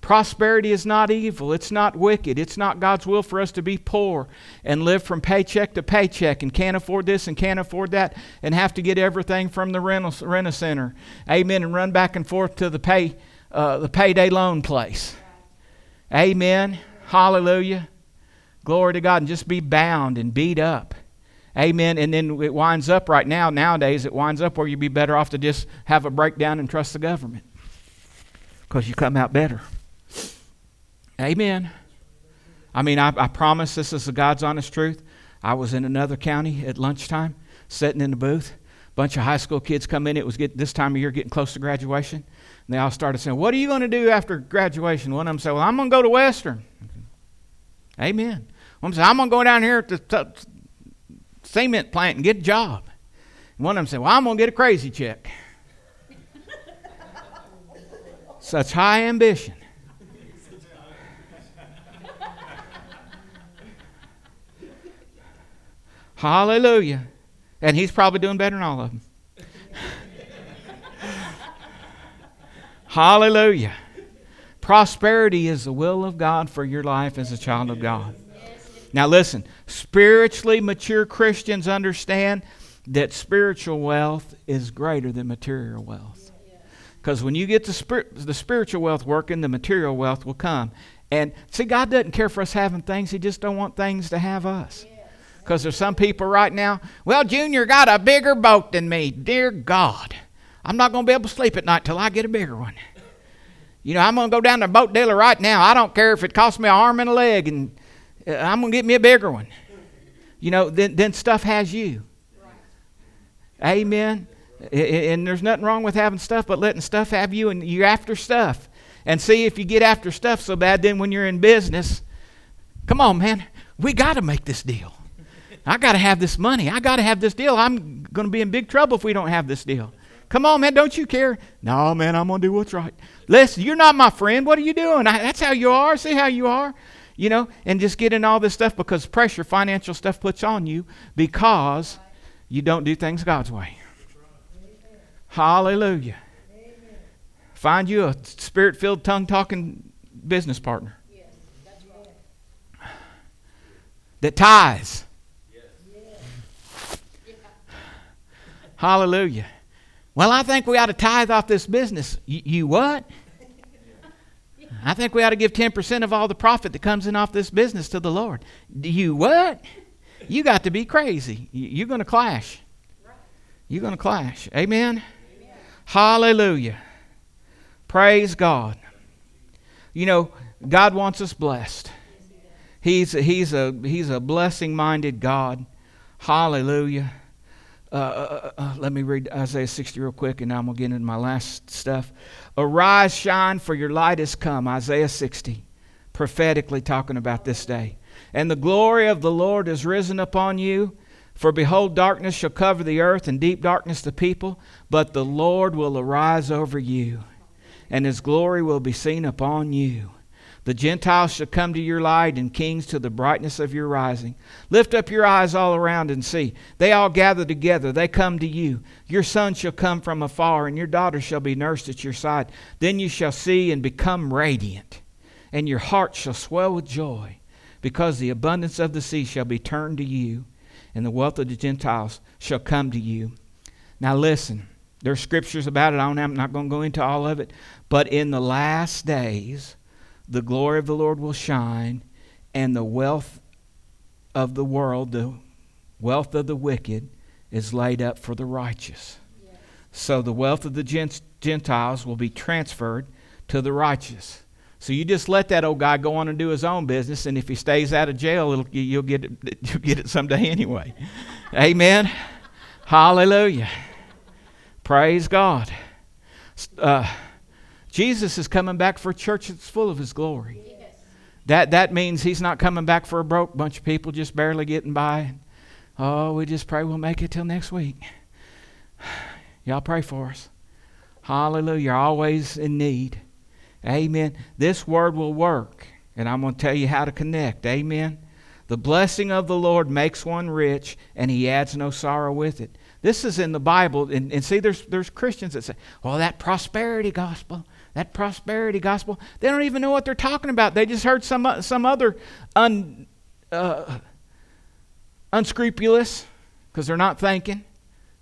Prosperity is not evil. It's not wicked. It's not God's will for us to be poor and live from paycheck to paycheck and can't afford this and can't afford that and have to get everything from the rental, rent center. Amen. And run back and forth to the pay uh, the payday loan place. Amen. Hallelujah. Glory to God. And just be bound and beat up. Amen. And then it winds up right now, nowadays, it winds up where you'd be better off to just have a breakdown and trust the government because you come out better. Amen. I mean, I, I promise this is the God's honest truth. I was in another county at lunchtime, sitting in the booth. A bunch of high school kids come in. It was get, this time of year getting close to graduation. They all started saying, What are you going to do after graduation? One of them said, Well, I'm going to go to Western. Amen. One of them said, I'm going to go down here to the cement plant and get a job. And one of them said, Well, I'm going to get a crazy check. Such high ambition. Hallelujah. And he's probably doing better than all of them. Hallelujah. Prosperity is the will of God for your life as a child of God. Now, listen, spiritually mature Christians understand that spiritual wealth is greater than material wealth. Because when you get the, spir- the spiritual wealth working, the material wealth will come. And see, God doesn't care for us having things, He just don't want things to have us. Because there's some people right now, well, Junior got a bigger boat than me. Dear God. I'm not going to be able to sleep at night till I get a bigger one. You know, I'm going to go down to a boat dealer right now. I don't care if it costs me an arm and a leg, and uh, I'm going to get me a bigger one. You know, then, then stuff has you. Amen. And there's nothing wrong with having stuff, but letting stuff have you, and you're after stuff. And see, if you get after stuff so bad, then when you're in business, come on, man, we got to make this deal. I got to have this money. I got to have this deal. I'm going to be in big trouble if we don't have this deal. Come on, man, don't you care? No, man, I'm going to do what's right. Listen, you're not my friend. What are you doing? I, that's how you are. See how you are? You know, and just getting all this stuff because pressure, financial stuff puts on you because you don't do things God's way. Hallelujah. Find you a spirit filled, tongue talking business partner that tithes. Hallelujah. Well, I think we ought to tithe off this business. You what? I think we ought to give 10% of all the profit that comes in off this business to the Lord. Do you what? You got to be crazy. You're going to clash. You're going to clash. Amen? Amen? Hallelujah. Praise God. You know, God wants us blessed. He's, he's a, he's a blessing minded God. Hallelujah. Uh, uh, uh, uh, let me read Isaiah 60 real quick, and I'm going to get into my last stuff. Arise, shine, for your light has come. Isaiah 60, prophetically talking about this day. And the glory of the Lord is risen upon you. For behold, darkness shall cover the earth, and deep darkness the people, but the Lord will arise over you, and his glory will be seen upon you. The Gentiles shall come to your light, and kings to the brightness of your rising. Lift up your eyes all around and see. They all gather together, they come to you. Your son shall come from afar, and your daughter shall be nursed at your side. Then you shall see and become radiant, and your heart shall swell with joy, because the abundance of the sea shall be turned to you and the wealth of the Gentiles shall come to you. Now, listen, there's scriptures about it. I'm not going to go into all of it. But in the last days, the glory of the Lord will shine, and the wealth of the world, the wealth of the wicked, is laid up for the righteous. Yes. So the wealth of the Gentiles will be transferred to the righteous. So you just let that old guy go on and do his own business, and if he stays out of jail, you'll get it. You'll get it someday anyway. Amen. Hallelujah. Praise God. Uh, Jesus is coming back for a church that's full of His glory. Yes. That that means He's not coming back for a broke bunch of people just barely getting by. Oh, we just pray we'll make it till next week. Y'all pray for us. Hallelujah. You're always in need. Amen. This word will work, and I'm going to tell you how to connect. Amen. The blessing of the Lord makes one rich, and he adds no sorrow with it. This is in the Bible, and, and see, there's, there's Christians that say, well, that prosperity gospel, that prosperity gospel, they don't even know what they're talking about. They just heard some, some other un, uh, unscrupulous, because they're not thinking.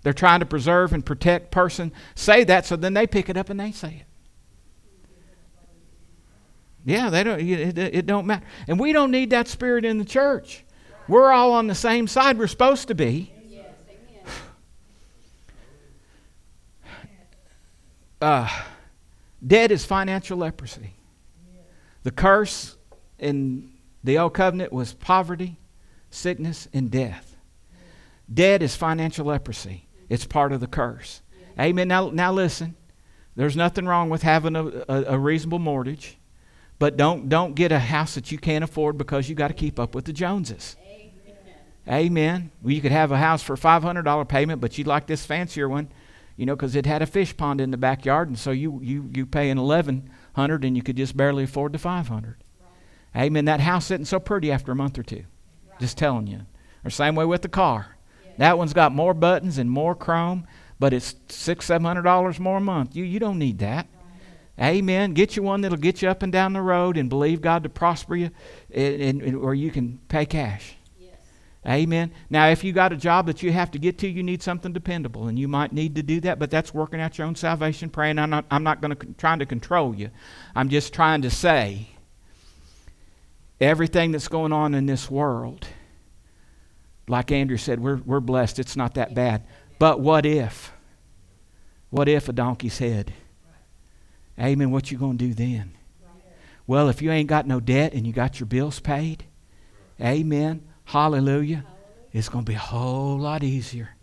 They're trying to preserve and protect person say that, so then they pick it up and they say it. Yeah, they don't. It, it don't matter, and we don't need that spirit in the church. We're all on the same side. We're supposed to be. Uh, dead is financial leprosy. The curse in the old covenant was poverty, sickness, and death. Dead is financial leprosy. It's part of the curse. Amen. Now, now listen. There's nothing wrong with having a, a, a reasonable mortgage. But don't, don't get a house that you can't afford because you got to keep up with the Joneses. Amen. Amen. Well, you could have a house for $500 payment, but you'd like this fancier one, you know, because it had a fish pond in the backyard, and so you you you pay an 1100 and you could just barely afford the 500. Right. Amen. That house isn't so pretty after a month or two. Right. Just telling you. Or same way with the car. Yeah. That one's got more buttons and more chrome, but it's six, seven hundred dollars more a month. You you don't need that. Amen. Get you one that'll get you up and down the road and believe God to prosper you, and, and, or you can pay cash. Amen. Now, if you got a job that you have to get to, you need something dependable, and you might need to do that. But that's working out your own salvation, praying. I'm not. I'm not going to trying to control you. I'm just trying to say everything that's going on in this world. Like Andrew said, we're we're blessed. It's not that bad. But what if? What if a donkey's head? Amen. What you going to do then? Well, if you ain't got no debt and you got your bills paid, amen. Hallelujah. It's going to be a whole lot easier.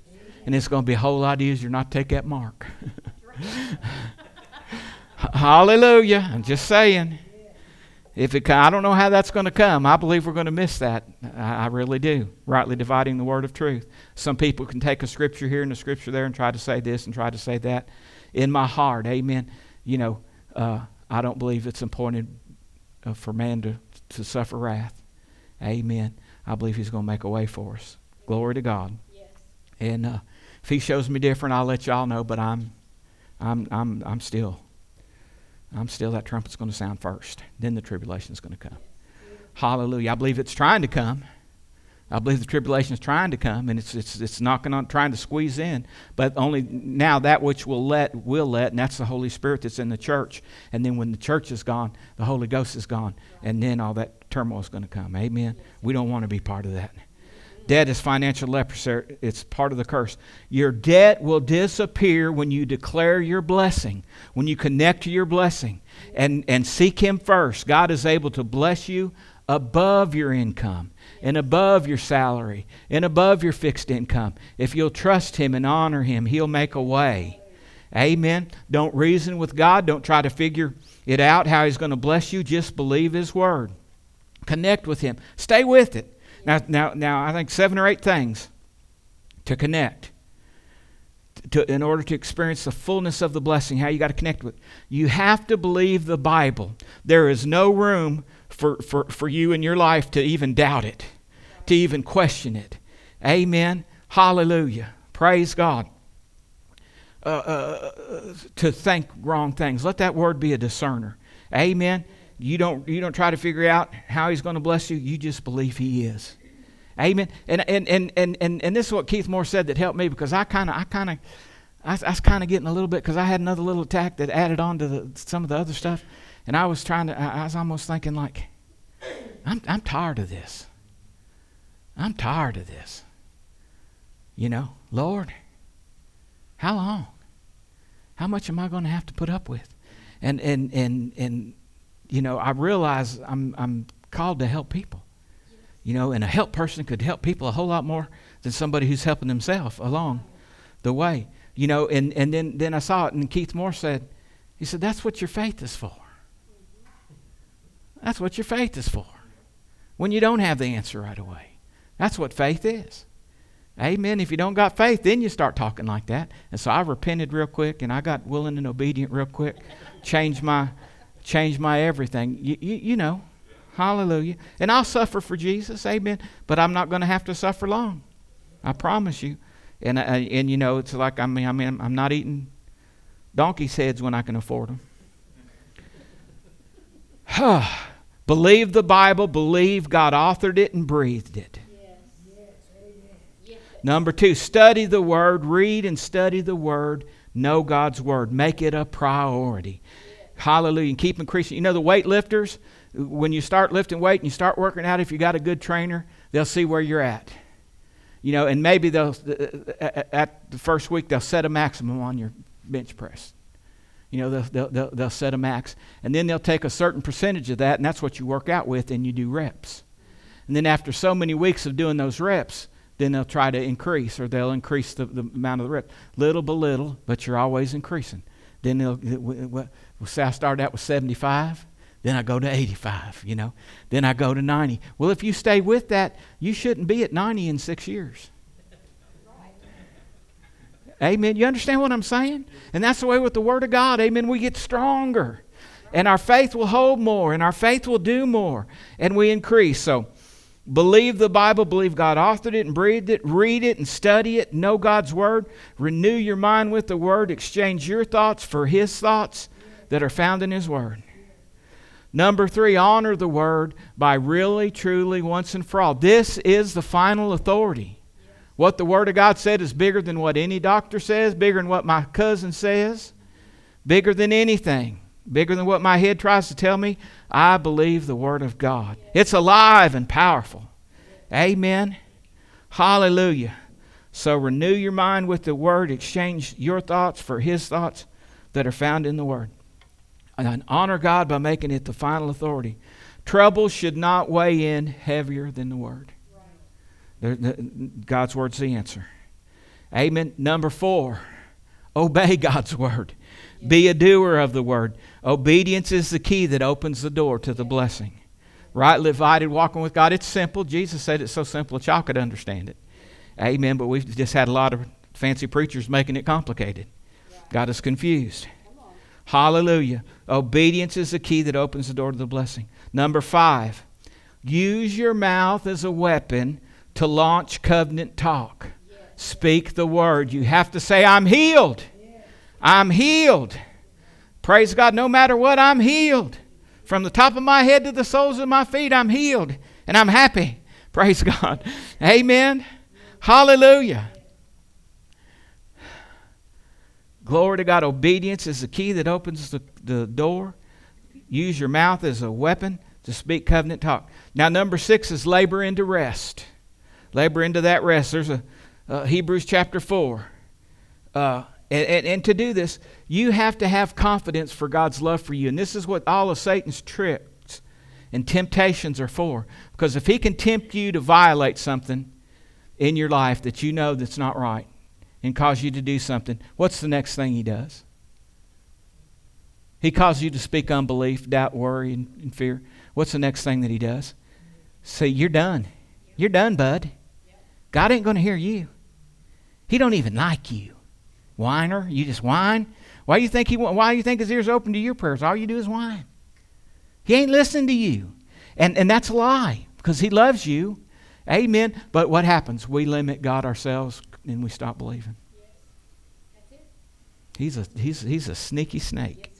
And it's going to be a whole lot easier not to take that mark. Hallelujah. I'm just saying. If it, I don't know how that's going to come. I believe we're going to miss that. I, I really do. Rightly dividing the word of truth. Some people can take a scripture here and a scripture there and try to say this and try to say that. In my heart, amen you know, uh, I don't believe it's appointed uh, for man to, to suffer wrath. Amen. I believe He's going to make a way for us. Glory to God. Yes. And uh, if He shows me different, I'll let y'all know. But I'm, I'm, I'm, I'm still, I'm still. That trumpet's going to sound first. Then the tribulation's going to come. Yes. Hallelujah. I believe it's trying to come. I believe the tribulation is trying to come, and it's, it's, it's knocking on, trying to squeeze in. But only now that which will let, will let, and that's the Holy Spirit that's in the church. And then when the church is gone, the Holy Ghost is gone, and then all that turmoil is going to come. Amen. We don't want to be part of that. Debt is financial leprosy. It's part of the curse. Your debt will disappear when you declare your blessing, when you connect to your blessing and, and seek Him first. God is able to bless you above your income and above your salary and above your fixed income. If you'll trust Him and honor Him, He'll make a way. Amen. Don't reason with God. Don't try to figure it out how He's going to bless you. Just believe His Word. Connect with Him. Stay with it. Now, now, now I think seven or eight things to connect. To, in order to experience the fullness of the blessing, how you got to connect with. You have to believe the Bible. There is no room for, for, for you in your life to even doubt it, to even question it. Amen. Hallelujah. Praise God. Uh, uh, uh, to think wrong things. Let that word be a discerner. Amen. You don't you don't try to figure out how he's going to bless you. You just believe he is. Amen. And and and and and, and this is what Keith Moore said that helped me because I kind of I kind of I, I, was kind of getting a little bit because I had another little attack that added on to the, some of the other stuff, and I was trying to I, I was almost thinking like, I'm I'm tired of this. I'm tired of this. You know, Lord, how long? How much am I going to have to put up with? And and and and you know, I realize I'm, I'm called to help people. You know, and a help person could help people a whole lot more than somebody who's helping themselves along the way. You know, and, and then, then I saw it, and Keith Moore said, he said, that's what your faith is for. That's what your faith is for. When you don't have the answer right away. That's what faith is. Amen. If you don't got faith, then you start talking like that. And so I repented real quick and I got willing and obedient real quick. Changed my change my everything. You, you, you know, hallelujah. And I'll suffer for Jesus, amen. But I'm not going to have to suffer long. I promise you. And, uh, and you know, it's like, I mean, I mean, I'm not eating donkey's heads when I can afford them. believe the Bible, believe God authored it and breathed it. Number two, study the Word, read and study the Word, know God's Word, make it a priority. Hallelujah. And keep increasing. You know, the weightlifters, when you start lifting weight and you start working out, if you got a good trainer, they'll see where you're at. You know, and maybe they'll, uh, uh, at the first week, they'll set a maximum on your bench press. You know, they'll, they'll, they'll, they'll set a max. And then they'll take a certain percentage of that, and that's what you work out with, and you do reps. And then after so many weeks of doing those reps, then they'll try to increase, or they'll increase the, the amount of the reps. Little by little, but you're always increasing. Then they'll, say I started out with 75, then I go to 85, you know, then I go to 90. Well, if you stay with that, you shouldn't be at 90 in six years. Amen. You understand what I'm saying? And that's the way with the Word of God. Amen. We get stronger. And our faith will hold more, and our faith will do more, and we increase. So, Believe the Bible, believe God authored it and breathed it, read it and study it, know God's Word, renew your mind with the Word, exchange your thoughts for His thoughts that are found in His Word. Number three, honor the Word by really, truly, once and for all. This is the final authority. What the Word of God said is bigger than what any doctor says, bigger than what my cousin says, bigger than anything bigger than what my head tries to tell me, I believe the Word of God. It's alive and powerful. Amen. Hallelujah. So renew your mind with the Word, exchange your thoughts for His thoughts that are found in the Word. And honor God by making it the final authority. Trouble should not weigh in heavier than the Word. God's Word's the answer. Amen. Number four, obey God's Word. Be a doer of the word. Obedience is the key that opens the door to the blessing. Right, divided, walking with God. It's simple. Jesus said it's so simple a child could understand it. Amen. But we've just had a lot of fancy preachers making it complicated. Got us confused. Hallelujah. Obedience is the key that opens the door to the blessing. Number five, use your mouth as a weapon to launch covenant talk. Speak the word. You have to say, I'm healed. I'm healed. Praise God, no matter what, I'm healed. From the top of my head to the soles of my feet, I'm healed and I'm happy. Praise God. Amen. Hallelujah. Glory to God. Obedience is the key that opens the, the door. Use your mouth as a weapon to speak covenant talk. Now, number six is labor into rest. Labor into that rest. There's a uh, Hebrews chapter 4. Uh, and, and, and to do this, you have to have confidence for God's love for you. And this is what all of Satan's tricks and temptations are for. Because if he can tempt you to violate something in your life that you know that's not right and cause you to do something, what's the next thing he does? He causes you to speak unbelief, doubt, worry, and, and fear. What's the next thing that he does? Say, you're done. You're done, bud. God ain't going to hear you. He don't even like you. Whiner, you just whine. Why do you think he why you think his ears open to your prayers? All you do is whine. He ain't listening to you. And and that's a lie because he loves you. Amen. But what happens? We limit God ourselves and we stop believing. He's a he's he's a sneaky snake.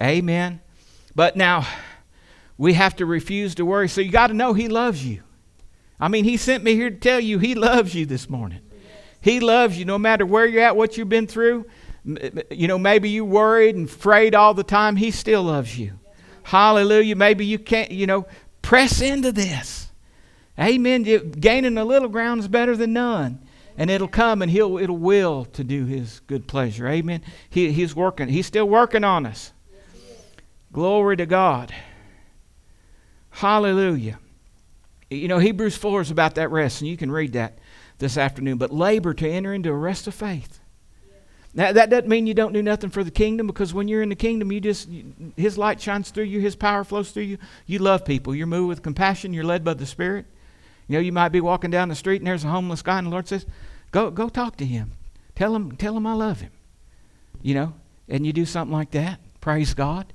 Amen. But now we have to refuse to worry. So you got to know he loves you. I mean, he sent me here to tell you he loves you this morning. He loves you no matter where you're at, what you've been through. You know, maybe you worried and afraid all the time. He still loves you. Hallelujah. Maybe you can't, you know, press into this. Amen. Gaining a little ground is better than none. And it'll come and he'll it'll will to do his good pleasure. Amen. He, he's working. He's still working on us. Glory to God. Hallelujah. You know, Hebrews 4 is about that rest, and you can read that this afternoon. But labor to enter into a rest of faith. Now, that doesn't mean you don't do nothing for the kingdom because when you're in the kingdom, you just, His light shines through you, His power flows through you. You love people. You're moved with compassion. You're led by the Spirit. You know, you might be walking down the street and there's a homeless guy, and the Lord says, Go, go talk to him. Tell him, tell him I love him. You know, and you do something like that. Praise God.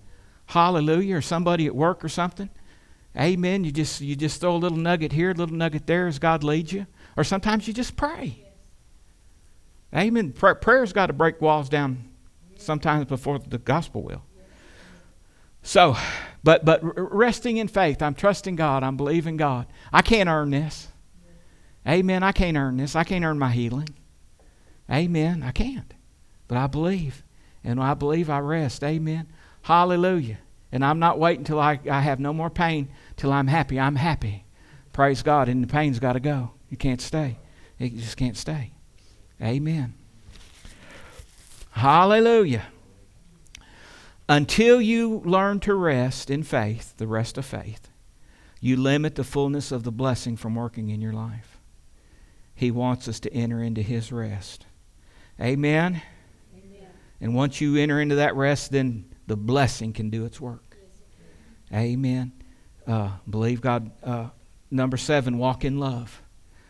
Hallelujah. Or somebody at work or something. Amen. You just you just throw a little nugget here, a little nugget there as God leads you. Or sometimes you just pray. Amen. prayer's got to break walls down sometimes before the gospel will. So, but but resting in faith, I'm trusting God. I'm believing God. I can't earn this. Amen. I can't earn this. I can't earn my healing. Amen. I can't. But I believe. And I believe I rest. Amen. Hallelujah. And I'm not waiting until I, I have no more pain till I'm happy. I'm happy. Praise God. And the pain's got to go. You can't stay. It just can't stay. Amen. Hallelujah. Until you learn to rest in faith, the rest of faith, you limit the fullness of the blessing from working in your life. He wants us to enter into His rest. Amen. Amen. And once you enter into that rest, then the blessing can do its work. Amen. Uh, believe God. Uh, number seven, walk in love.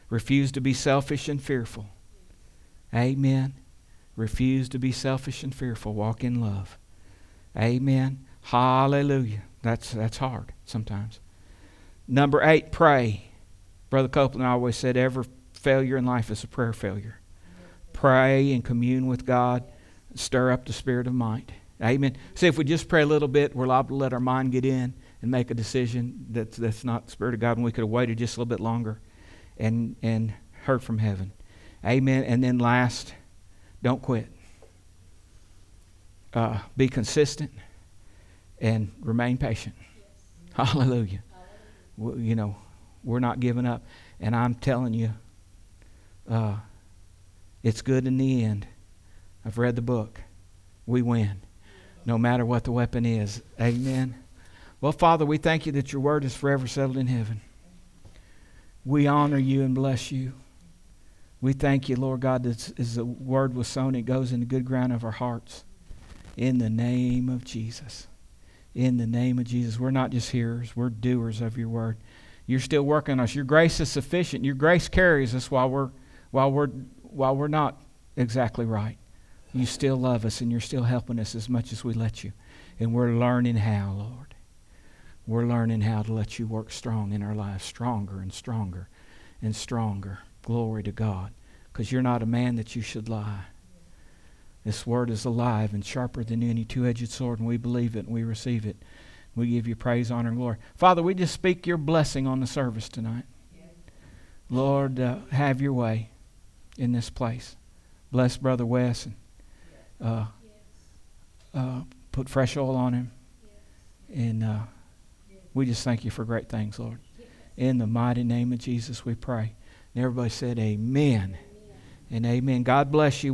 Refuse to be selfish and fearful. Amen. Refuse to be selfish and fearful. Walk in love. Amen. Hallelujah. That's, that's hard sometimes. Number eight, pray. Brother Copeland always said every failure in life is a prayer failure. Pray and commune with God. Stir up the spirit of might. Amen. See, if we just pray a little bit, we're liable to let our mind get in and make a decision that's, that's not the Spirit of God, and we could have waited just a little bit longer and, and heard from heaven. Amen. And then last, don't quit. Uh, be consistent and remain patient. Yes. Hallelujah. Hallelujah. you know, we're not giving up. And I'm telling you, uh, it's good in the end. I've read the book. We win, no matter what the weapon is. Amen. Well, Father, we thank you that your word is forever settled in heaven. We honor you and bless you. We thank you, Lord God, that as the word was sown, it goes in the good ground of our hearts. In the name of Jesus. In the name of Jesus. We're not just hearers, we're doers of your word. You're still working on us. Your grace is sufficient. Your grace carries us while we're while we're while we're not exactly right. You still love us and you're still helping us as much as we let you. And we're learning how, Lord. We're learning how to let you work strong in our lives, stronger and stronger and stronger. Glory to God. Because you're not a man that you should lie. This word is alive and sharper than any two edged sword, and we believe it and we receive it. We give you praise, honor, and glory. Father, we just speak your blessing on the service tonight. Lord, uh, have your way in this place. Bless Brother Wes and uh, uh, put fresh oil on him. And uh, we just thank you for great things, Lord. In the mighty name of Jesus, we pray. And everybody said, Amen. And amen. God bless you.